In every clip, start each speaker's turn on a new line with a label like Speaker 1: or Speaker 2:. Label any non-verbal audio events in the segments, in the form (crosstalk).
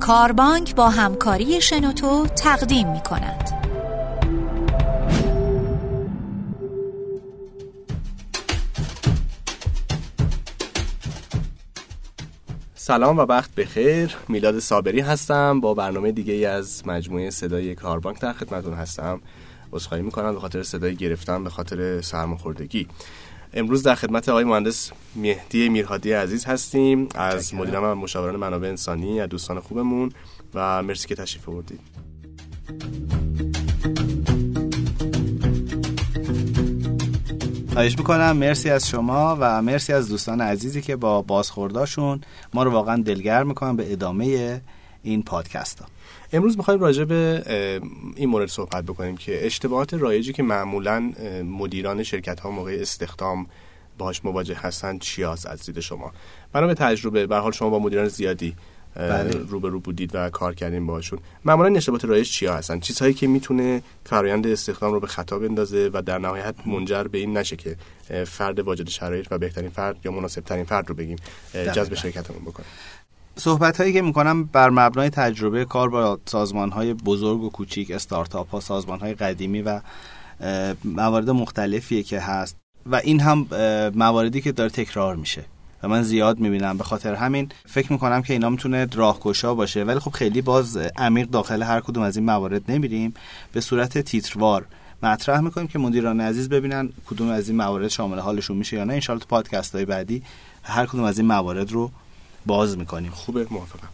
Speaker 1: کاربانک با همکاری شنوتو تقدیم می کند.
Speaker 2: سلام و وقت بخیر. میلاد صابری هستم. با برنامه دیگه از مجموعه صدای کاربانک در خدمتون هستم. عذرخواهی می‌کنم به خاطر صدای گرفتن به خاطر سرماخوردگی. امروز در خدمت آقای مهندس مهدی میرهادی عزیز هستیم. از مدیرم و مشاوران منابع انسانی از دوستان خوبمون و مرسی که تشریف آوردید.
Speaker 3: خواهش می‌کنم. مرسی از شما و مرسی از دوستان عزیزی که با بازخورداشون ما رو واقعا دلگرم می‌کنن به ادامه این پادکست ها.
Speaker 2: امروز می‌خوایم راجع به این مورد صحبت بکنیم که اشتباهات رایجی که معمولا مدیران شرکت ها موقع استخدام باهاش مواجه هستن چی از دید شما؟ برای به تجربه به حال شما با مدیران زیادی بله. روبرو بودید و کار کردیم باشون معمولا اشتباهات رایج چیا هستن؟ چیزهایی که می‌تونه فرایند استخدام رو به خطا بندازه و در نهایت منجر به این نشه که فرد واجد شرایط و بهترین فرد یا مناسب ترین فرد رو بگیم جذب شرکتمون بکنه.
Speaker 3: صحبت هایی که می‌کنم بر مبنای تجربه کار با سازمان های بزرگ و کوچیک استارتاپ ها سازمان های قدیمی و موارد مختلفیه که هست و این هم مواردی که داره تکرار میشه و من زیاد می‌بینم. به خاطر همین فکر می‌کنم که اینا می‌تونه راهگشا باشه. ولی خب خیلی باز عمیق داخل هر کدوم از این موارد نمیریم. به صورت تیتروار مطرح می‌کنیم که مدیران عزیز ببینن کدوم از این موارد شامل حالشون میشه یا نه. انشالله تو پادکست های بعدی هر کدوم از این موارد رو باز می‌کنیم.
Speaker 2: خوبه موافقم.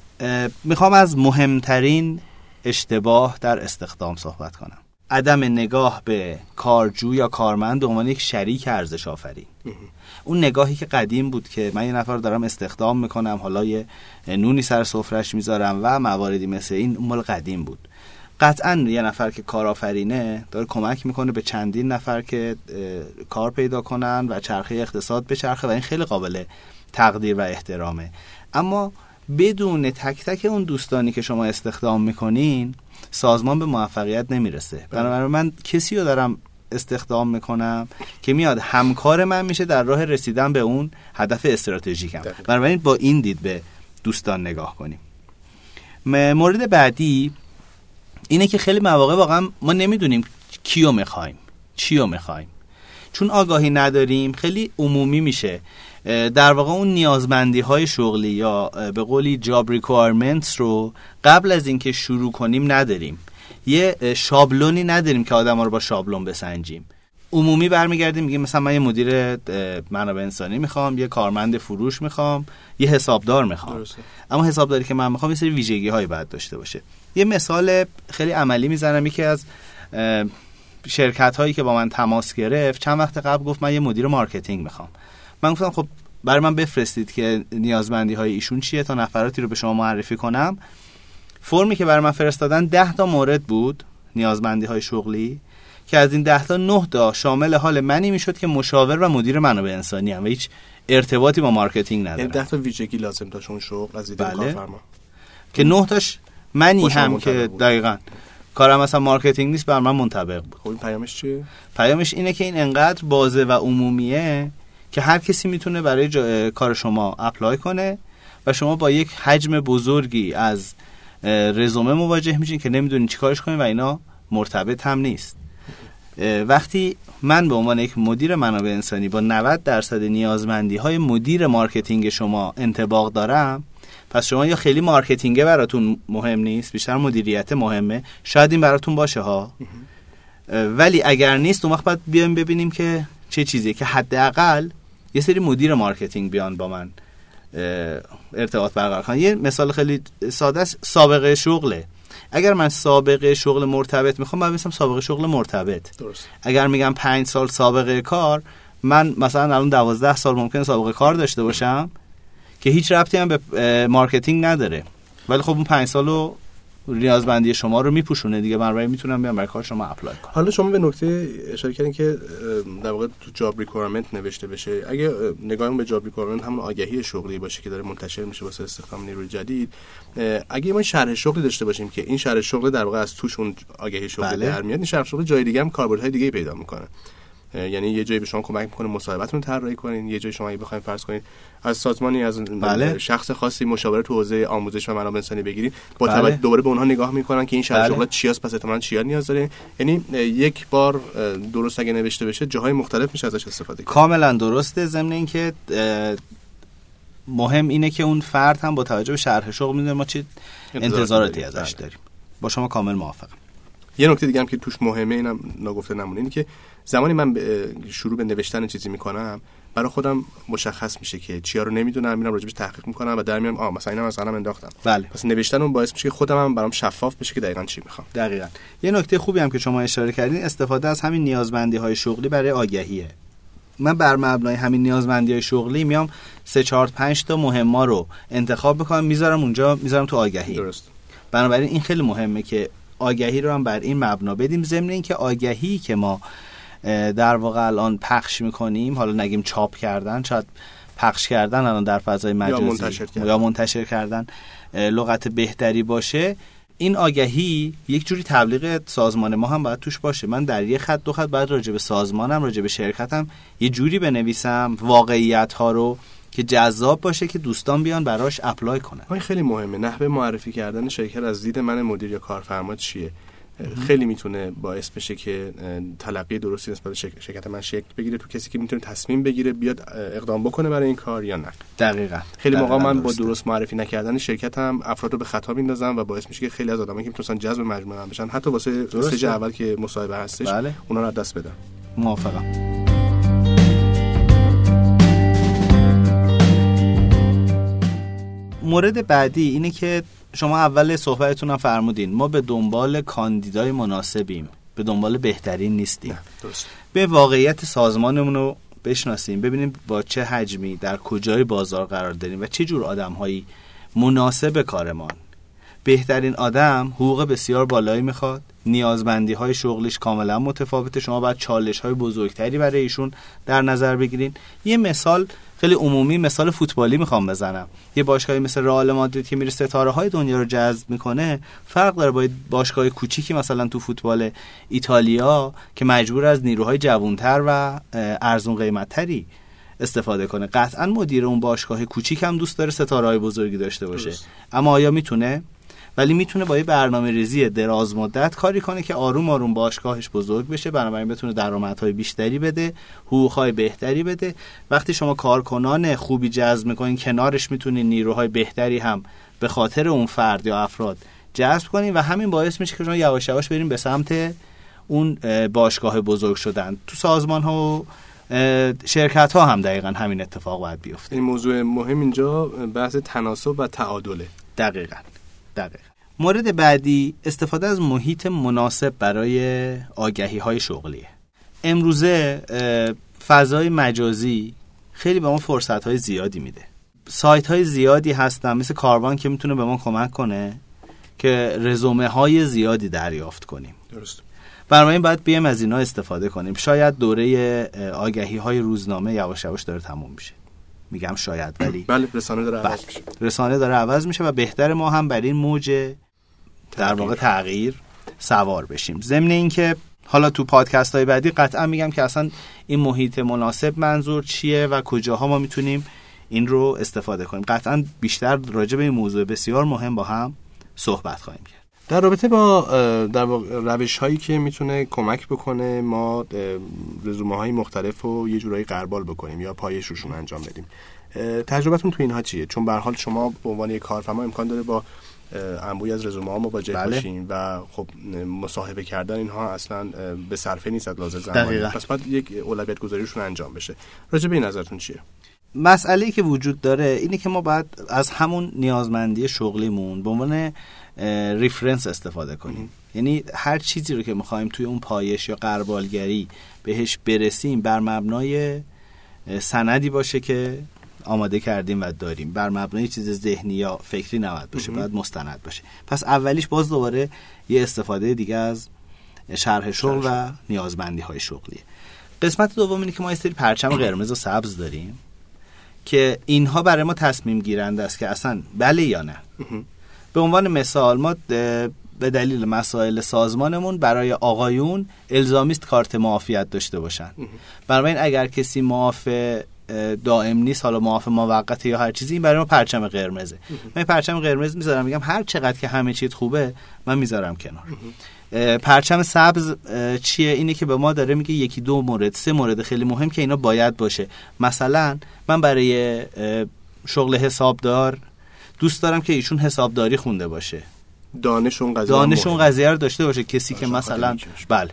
Speaker 3: می‌خوام از مهمترین اشتباه در استخدام صحبت کنم. عدم نگاه به کارجو یا کارمند به عنوان یک شریک ارزش آفرین. اون نگاهی که قدیم بود که من یه نفر دارم استخدام می‌کنم حالا یه نونی سر سفرش می‌ذارم و مواردی مثل این مال قدیم بود. قطعا یه نفر که کارآفرینه داره کمک می‌کنه به چندین نفر که کار پیدا کنن و چرخه اقتصاد به چرخه و این خیلی قابل تقدیر و احترامه. اما بدون تک تک اون دوستانی که شما استخدام می‌کنین سازمان به موفقیت نمی‌رسه. بنابراین من کسی رو دارم استخدام می‌کنم که میاد همکار من میشه در راه رسیدن به اون هدف استراتژیکم. بنابراین با این دید به دوستان نگاه کنیم. مورد بعدی اینه که خیلی مواقع واقعا ما نمی‌دونیم کیو می‌خوایم چیو می‌خوایم. چون آگاهی نداریم خیلی عمومی میشه. در واقع اون نیازمندی های شغلی یا به قولی job requirements رو قبل از اینکه شروع کنیم نداریم. یه شابلونی نداریم که آدم ها رو با شابلون بسنجیم. عمومی برمیگردیم میگیم مثلا من یه مدیر منابع انسانی می‌خوام یه کارمند فروش می‌خوام یه حسابدار می‌خوام. اما حسابداری که من می‌خوام یه سری ویژگی های باید داشته باشه. یه مثال خیلی عملی می‌زنم یکی از شرکت هایی که با من تماس گرفت چند وقت قبل گفت من یه مدیر marketing می‌خوام. من گفتم خب برای من بفرستید که نیازمندی های ایشون چیه تا نفراتی رو به شما معرفی کنم. فرمی که برای من فرستادن ده تا مورد بود نیازمندی های شغلی که از این ده تا نه تا شامل حال منی می‌شد که مشاور و مدیر منابع انسانی‌ام و هیچ ارتباطی با marketing ندارم.
Speaker 2: یعنی ده تا ویژگی لازم داشت اون شغل از بله.
Speaker 3: که نه تاش منی هم که دقیقا. کارم مثلا marketing نیست بر من منطبق بود.
Speaker 2: خب این پیامش چیه؟
Speaker 3: پیامش اینه که این انقدر بازه و عمومیه که هر کسی می‌تونه برای کار شما apply کنه و شما با یک حجم بزرگی از رزومه مواجه میشین که نمی‌دونین چیکارش کنین و اینا مرتبط هم نیست. وقتی من به عنوان یک مدیر منابع انسانی با 90 درصد نیازمندی های مدیر marketing شما انطباق دارم پس شما یا خیلی marketing ه براتون مهم نیست بیشتر مدیریت مهمه شاید این براتون باشه ها. ولی اگر نیست اون وقت باید بیایم ببینیم که چه چیزیه که حداقل یه سری مدیر marketing بیان با من ارتباط برقرار کنن. یه مثال خیلی ساده است سابقه شغله اگر من سابقه شغل مرتبط می‌خوام من مثلا سابقه شغل مرتبط. درست. اگر میگم پنج سال سابقه کار من مثلا الان دوازده سال ممکن سابقه کار داشته باشم که هیچ ربطی هم به marketing نداره. ولی خب اون پنج سالو نیازمندی شما رو میپوشونه دیگه. بنابراین می‌تونم بیام برای کار شما apply کنم.
Speaker 2: حالا شما به نکته اشاره کردین که در واقع تو job requirement نوشته بشه. اگه نگاهمون به job requirement همون آگهی شغلی باشه که داره منتشر میشه واسه استخدام نیروی جدید. اگه ما شرح شغلی داشته باشیم که این شرح شغل در واقع از توش اون آگهی شغل بله. در میاد این شرح شغل جای دیگه هم کاربردهای دیگه پیدا می‌کنه. یعنی یه جایی به شما کمک می‌کنه مصاحبتتون طراحی کنین یه جایی شما اگه بخواید فرض کنین از سازمانی از
Speaker 3: بله.
Speaker 2: شخص خاصی مشاوره تو حوزه آموزش و منابع انسانی بگیرید با
Speaker 3: بله.
Speaker 2: توجه دوباره به اونها نگاه می‌کنن که این شرح
Speaker 3: بله.
Speaker 2: چی هست پس احتمالاً چیا نیاز داره یعنی یک بار درست اگه نوشته بشه جاهای مختلف میشه ازش استفاده کرد
Speaker 3: کاملا درسته ضمن اینکه مهم اینه که اون فرد هم با توجه به شرح شغل می‌دونه ما چه انتظاراتی. ازش
Speaker 2: بله.
Speaker 3: داریم با شما کامل موافقم
Speaker 2: یه نکته دیگه هم که توش مهمه اینم نگفته نمونه اینه که زمانی من شروع به نوشتن چیزی می‌کنم برای خودم مشخص میشه که چیا رو نمی‌دونم میرم راجبش تحقیق می‌کنم و در میام آ مثلا اینم از قلم انداختم.
Speaker 3: بله.
Speaker 2: پس نوشتن اون باعث میشه که خودم هم برام شفاف بشه که دقیقا چی می‌خوام.
Speaker 3: دقیقا. یه نکته خوبی هم که شما اشاره کردین استفاده از همین نیازمندی های شغلی برای آگهیه. من بر مبنای همین نیازمندی های شغلی میام سه چهار پنج تا مهما رو انتخاب بکنم می‌ذارم اونجا می‌ذارم تو آگهی.
Speaker 2: درست.
Speaker 3: بنابراین این خیلی مهمه که آگهی رو هم بر این مبنا بدیم. ضمن اینکه آگهی که ما در واقع الان پخش می‌کنیم حالا نگیم چاپ کردن شاید پخش کردن الان در فضای مجازی
Speaker 2: منتشر کردن.
Speaker 3: یا منتشر کردن لغت بهتری باشه. این آگهی یک جوری تبلیغ سازمان ما هم باید توش باشه. من در یه خط دو خط باید راجع به سازمانم راجع به شرکتم یه جوری بنویسم واقعیت ها رو که جذاب باشه که دوستان بیان براش اپلای کنن.
Speaker 2: این خیلی مهمه. نحوه معرفی کردن شرکت از دید من مدیر یا کارفرما چیه؟ خیلی می‌تونه باعث بشه که تلقی درستی نسبت به شرکت من شکل بگیره تو کسی که می‌تونه تصمیم بگیره بیاد اقدام بکنه برای این کار یا نه.
Speaker 3: دقیقا.
Speaker 2: خیلی موقع من با. درست معرفی نکردن شرکت هم افراد رو به خطا میندازم و باعث میشه که خیلی از آدمایی که می‌تونن جذب مجموعه من بشن حتی واسه. استیج اول که مصاحبه هستش
Speaker 3: بله.
Speaker 2: اونا رو دست بدن.
Speaker 3: موافقم. مورد بعدی اینه که شما اول صحبتتون هم فرمودین ما به دنبال کاندیدای مناسبیم به دنبال بهترین نیستیم.
Speaker 2: درست
Speaker 3: به واقعیت سازمانمون رو بشناسیم ببینیم با چه حجمی در کجای بازار قرار داریم و چه جور آدمهایی مناسب کارمان. بهترین آدم حقوق بسیار بالایی می‌خواد. نیازمندی های شغلش کاملا متفاوته. شما باید چالش های بزرگتری برای ایشون در نظر بگیرین. یه مثال خیلی عمومی مثال فوتبالی می‌خوام بزنم. یه باشگاهی مثل رئال مادرید که میره ستاره های دنیا رو جذب می‌کنه فرق داره با باشگاه کوچیکی مثلا تو فوتبال ایتالیا که مجبور از نیروهای جوانتر و ارزون قیمتتری استفاده کنه. قطعا مدیر اون باشگاه کوچیک هم دوست داره ستاره های بزرگی داشته باشه.
Speaker 2: درست.
Speaker 3: اما آیا می‌تونه ولی می‌تونه با یه برنامه ریزی دراز مدت کاری کنه که آروم آروم باشگاهش بزرگ بشه بنابراین بتونه درآمدهای بیشتری بده حقوقهای بهتری بده. وقتی شما کارکنان خوبی جذب می‌کنین کنارش می‌تونین نیروهای بهتری هم به خاطر اون فرد یا افراد جذب کنین و همین باعث میشه که شما یواش یواش بریم به سمت اون اه، باشگاه بزرگ شدن. تو سازمان ها و شرکت ها هم دقیقا همین اتفاق باید بیفته.
Speaker 2: این موضوع مهم اینجا بحث تناسب و تعادله.
Speaker 3: دقیقا. دقیقا مورد بعدی استفاده از محیط مناسب برای آگهی های شغلیه امروزه فضای مجازی خیلی به ما فرصت های زیادی میده. سایت های زیادی هستن مثل کاروان که می‌تونه به ما کمک کنه که رزومه های زیادی دریافت کنیم.
Speaker 2: درست
Speaker 3: بنابراین باید بیایم از اینا استفاده کنیم. شاید دوره آگهی های روزنامه یواش یواش داره تموم میشه. میگم شاید ولی
Speaker 2: بله رسانه داره عوض
Speaker 3: بله.
Speaker 2: میشه.
Speaker 3: رسانه داره عوض میشه و بهتر ما هم بر این موج در واقع تغییر. سوار بشیم. ضمن اینکه حالا تو پادکست های بعدی قطعا میگم که اصلا این محیط مناسب منظور چیه و کجاها ما می‌تونیم این رو استفاده کنیم. قطعا بیشتر راجع به این موضوع بسیار مهم با هم صحبت خواهیم کرد.
Speaker 2: در رابطه با در روش هایی که می‌تونه کمک بکنه ما رزومه های مختلف رو یه جورایی قربال بکنیم یا پایش روشون انجام بدیم. تجربتون تو اینها چیه؟ چون به هر حال شما به عنوان یک کارفرما امکان داره با انبوی از رزومه ها مواجه
Speaker 3: بله.
Speaker 2: باشیم و خب مصاحبه کردن اینها اصلا به صرفه نیست از لحاظ زمانی. پس باید یک اولویت گذاریشون انجام بشه. راجع به این نظرتون چیه؟
Speaker 3: مسئله که وجود داره اینه که ما باید از همون نیازمندی شغلیمون به عنوان ریفرنس استفاده کنیم. یعنی هر چیزی رو که می‌خوایم توی اون پایش یا قربالگری بهش برسیم بر مبنای سندی باشه که آماده کردیم و داریم. بر مبنای چیز ذهنی یا فکری نباید باشه باید مستند باشه. پس اولیش باز دوباره یه استفاده دیگه از شرح شغل و نیازمندی های شغلیه. قسمت دوم اینه که ما یه سری پرچم قرمز و سبز داریم که اینها برای ما تصمیم گیرنده است که اصلا بله یا نه. به عنوان مثال ما به دلیل مسائل سازمانمون برای آقایون الزامیست کارت معافیت داشته باشن. بنابراین اگر کسی معاف دائم نیست حالا معاف موقت یا هر چیزی این برای ما پرچم قرمزه. من پرچم قرمز می‌ذارم میگم هر چقدر که همه چیز خوبه من می‌ذارم کنار. پرچم سبز چیه؟ اینه که به ما داره میگه یکی دو مورد سه مورد خیلی مهم که اینا باید باشه. مثلا من برای شغل حسابدار دوست دارم که ایشون حسابداری خونده باشه.
Speaker 2: دانش اون قضیه
Speaker 3: دانش اون قضیه رو داشته باشه. کسی که مثلا بله.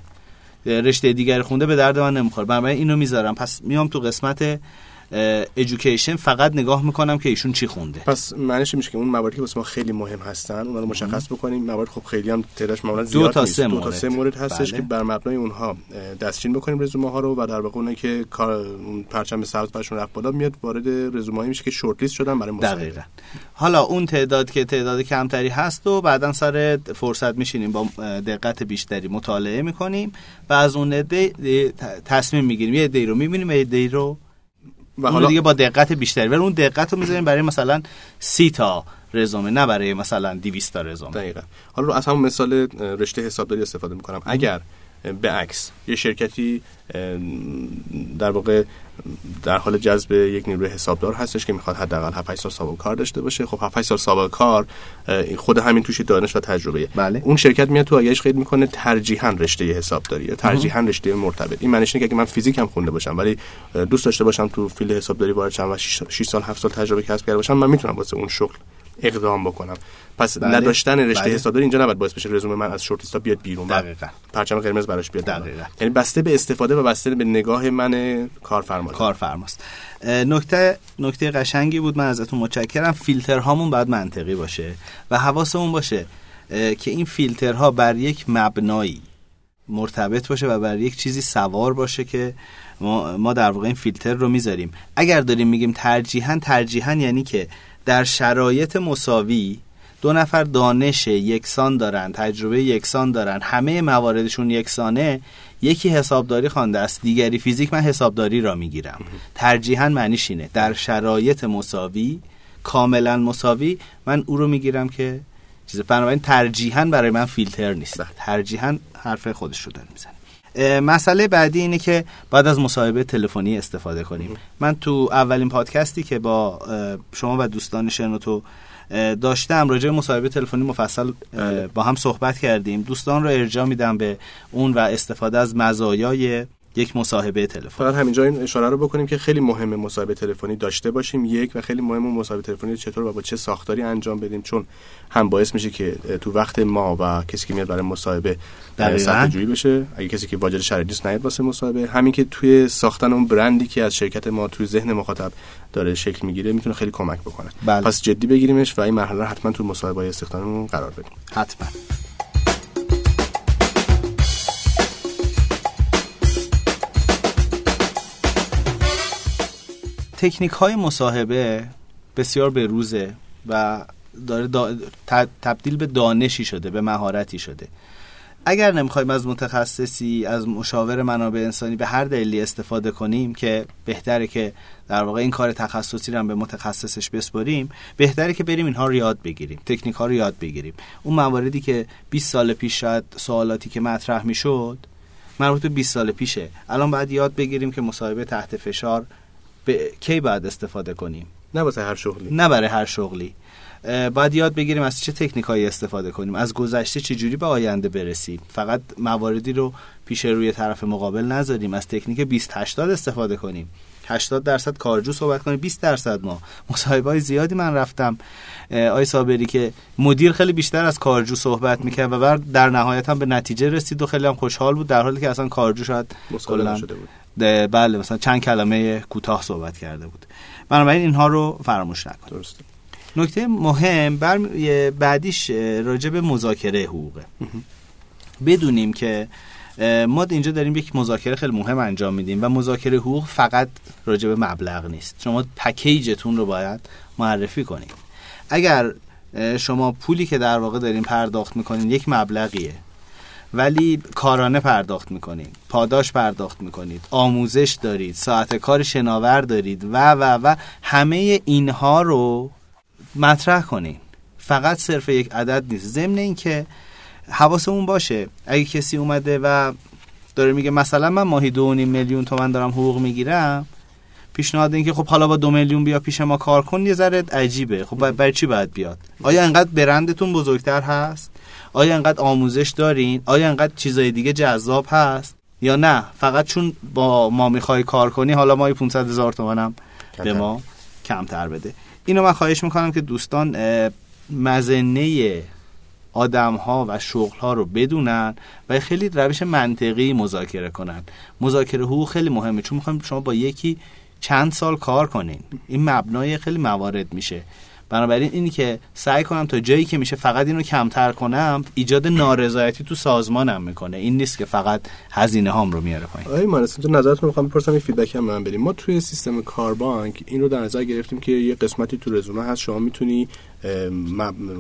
Speaker 3: رشته دیگر خونده به درد من نمی‌خوره. بنابراین اینو می‌ذارم. پس میام تو قسمت ادویکیشن فقط نگاه می‌کنم که ایشون چی خونده.
Speaker 2: پس معنیش میشه که اون مواردی که واسه ما خیلی مهم هستن اونها رو مشخص بکنیم. موارد خب خیلی هم تعدادش معمولا زیاد
Speaker 3: دو تا سه
Speaker 2: دو
Speaker 3: مورد.
Speaker 2: تا سه مورد هستش
Speaker 3: بله.
Speaker 2: که بر مبنای اونها دستچین بکنیم رزومه ها رو و در واقع اونایی که کار پرچم سبز برشون رفت بالا میاد وارد رزومه میشه که شورت لیست شدن برای مصاحبه.
Speaker 3: دقیقا. حالا اون تعداد که تعداد کمتری هست و بعدا سر فرصت میشینیم با دقت بیشتری مطالعه می‌کنیم و از اون عده تصمیم می‌گیریم. یه عده رو می‌بینیم یه عده رو
Speaker 2: و حالا
Speaker 3: دیگه با دقت بیشتری. ولی اون دقت رو می‌ذاریم برای مثلا سی تا رزومه نه برای مثلا 200 تا رزومه.
Speaker 2: دقیقا. حالا رو از همون مثال رشته حسابداری استفاده می‌کنم. اگر به عکس یه شرکتی در واقع در حال جذب یک نیروی حسابدار هستش که می‌خواد حداقل 7 سال سابقه کار داشته باشه. خب 7 سال سابقه کار خود همین توش دانش و تجربه
Speaker 3: بله.
Speaker 2: اون شرکت میاد تو آگهیش قید می‌کنه ترجیحاً رشته حسابداری یا ترجیحاً رشته مرتبط. این معنیش اینه که اگه من فیزیک هم خونده باشم ولی دوست داشته باشم تو field حسابداری وارد شم و 6 سال 7 سال تجربه کسب کرده باشم من می‌تونم واسه اون شغل اقدام بکنم پس
Speaker 3: بله.
Speaker 2: نداشتن رشته
Speaker 3: بله.
Speaker 2: حسابداری اینجا نباید باعث بشه رزومه من از short list ا بیاد بیرون
Speaker 3: دقیقاً.
Speaker 2: پرچم قرمز براش بیاد.
Speaker 3: دقیقاً.
Speaker 2: یعنی بسته به استفاده و بسته به نگاه من کارفرما
Speaker 3: کارفرماست نکته نکته قشنگی بود من ازتون متشکرم فیلترهامون باید منطقی باشه و حواسمون باشه که این فیلترها بر یک مبنایی مرتبط باشه و بر یک چیزی سوار باشه که ما, ما در واقع این فیلتر رو می‌ذاریم اگر داریم میگیم ترجیحاً ترجیحاً یعنی که در شرایط مساوی دو نفر دانش یکسان دارن تجربه یکسان دارن همه مواردشون یکسانه یکی حسابداری خوانده است. دیگری فیزیک من حسابداری را می‌گیرم. ترجیحاً معنیش اینه. در شرایط مساوی کاملا مساوی من او رو می‌گیرم که چیز بنابراین ترجیحاً برای من فیلتر نیست.
Speaker 2: بله.
Speaker 3: ترجیحاً حرف خودش رو داره می‌زنه. مسئله بعدی اینه که بعد از مصاحبه تلفنی استفاده کنیم. من تو اولین پادکستی که با شما و دوستان شنوتو داشتم راجع به مصاحبه تلفنی مفصل
Speaker 2: بله.
Speaker 3: با هم صحبت کردیم. دوستان رو ارجاع میدم به اون و استفاده از مزایای یک مصاحبه تلفنی.
Speaker 2: فقط همینجا این اشاره رو بکنیم که خیلی مهمه مصاحبه تلفنی داشته باشیم. یک و خیلی مهمه مصاحبه تلفنی چطور و با چه ساختاری انجام بدیم چون هم باعث میشه که تو وقت ما و کسی که میاد برای مصاحبه
Speaker 3: دقیقاً.
Speaker 2: صرفه جویی بشه. اگه کسی که واجد شرایط نیست نیاد واسه مصاحبه. همین که توی ساختن اون برندی که از شرکت ما توی ذهن مخاطب داره شکل می‌گیره می‌تونه خیلی کمک بکنه.
Speaker 3: بله.
Speaker 2: پس جدی بگیریمش و این مرحله حتما تو مصاحبه های استخدامیمون قرار بدیم.
Speaker 3: حتما. تکنیک های مصاحبه بسیار به روزه و داره دا- تبدیل به دانشی شده به مهارتی شده. اگر نمی‌خوایم از متخصصی از مشاور منابع انسانی به هر دلیلی استفاده کنیم که بهتره که در واقع این کار تخصصی رو هم به متخصصش بسپاریم بهتره که بریم اینها رو یاد بگیریم تکنیک ها رو یاد بگیریم. اون مواردی که 20 سال پیش شاید سوالاتی که مطرح می‌شد مربوط به 20 سال پیشه. الان باید یاد بگیریم که مصاحبه تحت فشار به کی باید استفاده کنیم؟
Speaker 2: نه واسه هر شغلی.
Speaker 3: نه برای هر شغلی. باید یاد بگیریم از چه تکنیک هایی استفاده کنیم؟ از گذشته چجوری به آینده برسیم؟ فقط مواردی رو پیش روی طرف مقابل نذاریم. از تکنیک 20 80 استفاده کنیم. 80 درصد کارجو صحبت کنیم. 20 درصد ما. مصاحبه های زیادی من رفتم. آی صابری که مدیر خیلی بیشتر از کارجو صحبت می‌کرد و بعد در نهایت هم به نتیجه رسید و خیلی هم خوشحال بود در حالی که اصلا کارجو شاید کلاً
Speaker 2: نشده بود.
Speaker 3: بله مثلا چند کلمه کوتاه صحبت کرده بود. بنابراین اینها رو فراموش نکنید
Speaker 2: درست
Speaker 3: نکته مهم بر بعدیش راجع به مذاکره حقوقه. بدونیم که ما اینجا داریم یک مذاکره خیلی مهم انجام میدیم و مذاکره حقوق فقط راجع به مبلغ نیست. شما پکیجتون رو باید معرفی کنید. اگر شما پولی که در واقع دارین پرداخت می‌کنین یک مبلغیه ولی کارانه پرداخت می‌کنید پاداش پرداخت می‌کنید آموزش دارید ساعت کار شناور دارید و و و همه اینها رو مطرح کنین. فقط صرف یک عدد نیست. ضمن اینکه حواسمون باشه اگه کسی اومده و داره میگه مثلا من ماهی دو میلیون تومن دارم حقوق می‌گیرم پیشنهاد این که خب حالا با دو میلیون بیا پیش ما کار کن یه ذره عجیبه. خب برای چی باید بیاد؟ آیا انقدر برندتون بزرگتر هست؟ آیا انقدر آموزش دارین؟ آیا انقدر چیزای دیگه جذاب هست؟ یا نه؟ فقط چون با ما می‌خوای کار کنی حالا ما 500 هزار تومنم به ما کمتر بده. اینو من خواهش می‌کنم که دوستان مزنه آدم ها و شغل ها رو بدونن و خیلی روش منطقی مذاکره کنن. مذاکره حقوق خیلی مهمه چون می‌خوایم شما با یکی چند سال کار کنین. این مبنای خیلی موارد میشه. بنابراین اینی که سعی کنم تا جایی که میشه فقط اینو کمتر کنم ایجاد نارضایتی تو سازمانم می‌کنه. این نیست که فقط هزینه هام رو میاره پایین.
Speaker 2: آقای مارس تو نظرتون می‌خوام بپرسم این فیدبک هم من بدیم ما توی سیستم کاربانک این رو در نظر گرفتیم که یه قسمتی تو رزومه هست. شما می‌تونی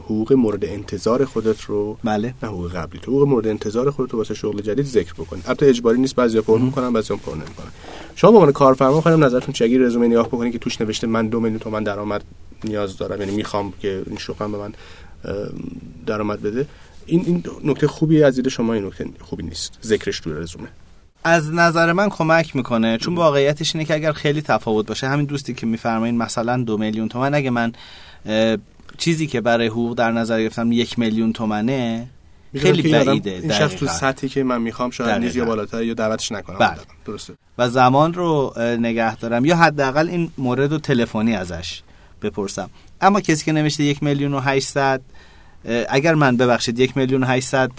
Speaker 2: حقوق مورد انتظار خودت رو
Speaker 3: بله.
Speaker 2: نه حقوق قبلی. تو حقوق مورد انتظار خودت رو واسه شغل جدید ذکر بکنی. البته اجباری نیست بعضیا پر می‌کنن بعضیا پر نمی‌کنن. شما به عنوان کارفرما خواهیم نظرتون چگی رزومه نگاه بکنید که توش نوشته من دو میلیون تومان درآمد نیاز دارم یعنی می‌خوام که این شغلم به من درآمد بده. این این نکته خوبی از دید شما این نکته خوبی نیست. ذکرش تو رزومه.
Speaker 3: از نظر من کمک می‌کنه چون واقعیتش اینه که اگر خیلی تفاوت باشه همین دوستی که میفرمایین مثلا دو میلیون تومن اگه من چیزی که برای حقوق در نظر گرفتم یک میلیون تومنه خیلی بعیده.
Speaker 2: این شخص تو سطحی که من می‌خوام شاید نیز یا بالاتر یا دعوتش نکنم.
Speaker 3: بله.
Speaker 2: درسته.
Speaker 3: و زمان رو نگه دارم. یا حداقل این مورد رو تلفنی ازش. بپرسم. اما کسی که نوشته یک میلیون و 800 اگر من ببخشید یک میلیون و 800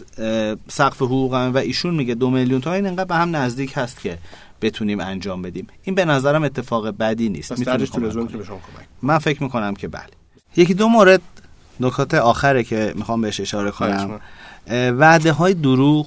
Speaker 3: سقف حقوقم و ایشون میگه دو میلیون تا این انقدر به هم نزدیک هست که بتونیم انجام بدیم. این به نظرم اتفاق بدی نیست. من فکر می‌کنم که بله. یکی دو مورد نکات آخره که می‌خوام بهش اشاره کنم. وعده های دروغ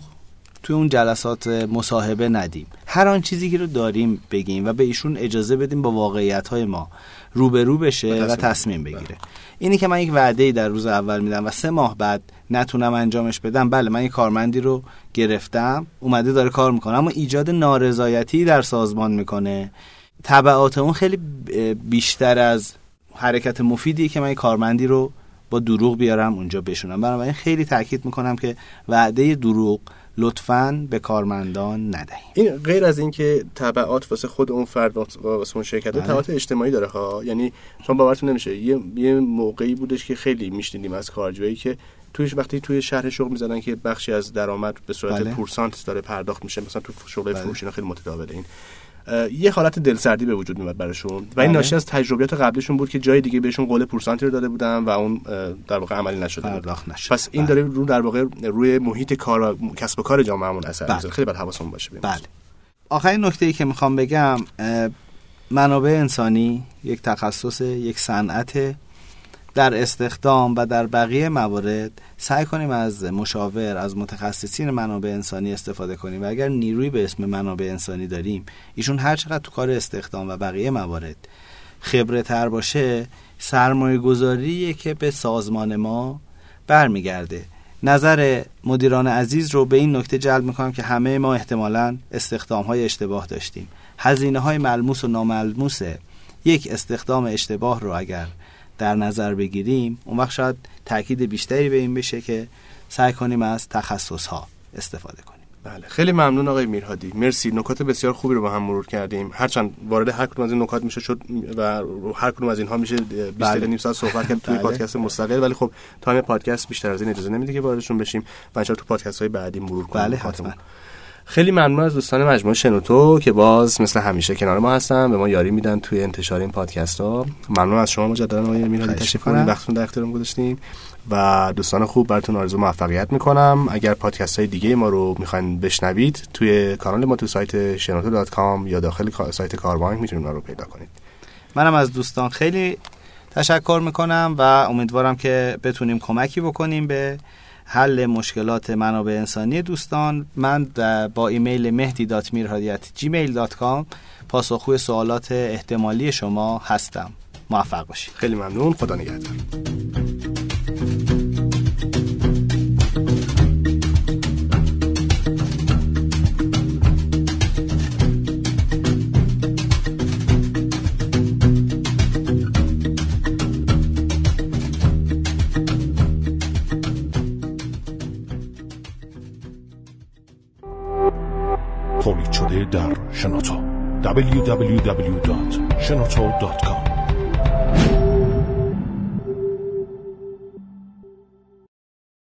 Speaker 3: توی اون جلسات مصاحبه ندیم. هر آن چیزی که رو داریم بگیم و به ایشون اجازه بدیم با واقعیت های ما روبرو بشه و تصمیم. بگیره. اینی که من یک وعده ای در روز اول میدم و سه ماه بعد نتونم انجامش بدم بله من یک کارمندی رو گرفتم اومده داره کار می‌کنه اما ایجاد نارضایتی در سازمان می‌کنه. تبعات اون خیلی بیشتر از حرکت مفیدی که من کارمندی رو با دروغ بیارم اونجا بشونم. بنابراین خیلی تاکید می‌کنم که وعده دروغ لطفا به کارمندان ندهیم
Speaker 2: این غیر از اینکه تبعات واسه خود اون فرد واسه اون شرکت بله. تبعات اجتماعی داره ها یعنی شما باورتون نمیشه یه یه موقعی بودش که خیلی میشنیدیم از کارجویی که تویش وقتی توی شهر شغل می‌زدن که بخشی از درآمد به صورت بله. پورسانت داره پرداخت میشه مثلا تو شغل بله. فروشی خیلی متداوله این یه حالت دلسردی به وجود میاد براشون و این بله. ناشی از تجربیات قبلیشون بود که جای دیگه بهشون قول پورسانتی رو داده بودن و اون در واقع عملی نشده بود
Speaker 3: نشد.
Speaker 2: پس این داره رو در واقع روی محیط کار کسب و کار جامعهمون اثر بله. می‌ذاره خیلی باید حواسمون باشه
Speaker 3: بله آخرین نکته ای که می‌خوام بگم منابع انسانی یک تخصص یک صنعت در استخدام و در بقیه موارد سعی کنیم از مشاور از متخصصین منابع انسانی استفاده کنیم. و اگر نیروی به اسم منابع انسانی داریم ایشون هر چقدر تو کار استخدام و بقیه موارد خبره تر باشه سرمایه گذاریه که به سازمان ما برمیگرده. نظر مدیران عزیز رو به این نکته جلب می‌کنم که همه ما احتمالا استخدام های اشتباه داشتیم. هزینه های ملموس و ناملموس یک استخدام اشتباه رو اگر در نظر بگیریم اون وقت شاید تاکید بیشتری به این بشه که سعی کنیم از تخصص ها استفاده کنیم.
Speaker 2: بله خیلی ممنون آقای میرهادی. مرسی نکات بسیار خوبی رو با هم مرور کردیم. هرچند وارد هر کدوم از این نکات میشه شد و هر کدوم از اینها میشه 20 بله. نیم ساعت صحبت کرد توی (laughs) بله. پادکست مستقل. ولی خب تایم پادکست بیشتر از این اجازه نمیده که واردشون بشیم. و تو پادکست های بعدی مرور کنیم.
Speaker 3: بله حتما.
Speaker 2: خیلی ممنون از دوستان مجموعه شنوتو که باز مثل همیشه کنار ما هستن به ما یاری میدن توی انتشار این پادکست ها. ممنون از شما مجددا آقای میرهادی تشریف آوردید وقتتون در اختیارم گذاشتین و دوستان خوب براتون آرزو موفقیت می‌کنم. اگر پادکست های دیگه ما رو می‌خواین بشنوید توی کانال ما تو سایت شنوتو یا داخل سایت کاربانک می‌تونید ما رو پیدا کنید.
Speaker 3: منم از دوستان خیلی تشکر می‌کنم و امیدوارم که بتونیم کمکی بکنیم به حل مشکلات منابع انسانی دوستان. من با ایمیل مهدی gmail.com پاسخگوی سوالات احتمالی شما هستم. موفق باشید.
Speaker 2: خیلی ممنون. خدا نگهدار.
Speaker 4: www.shenoto.com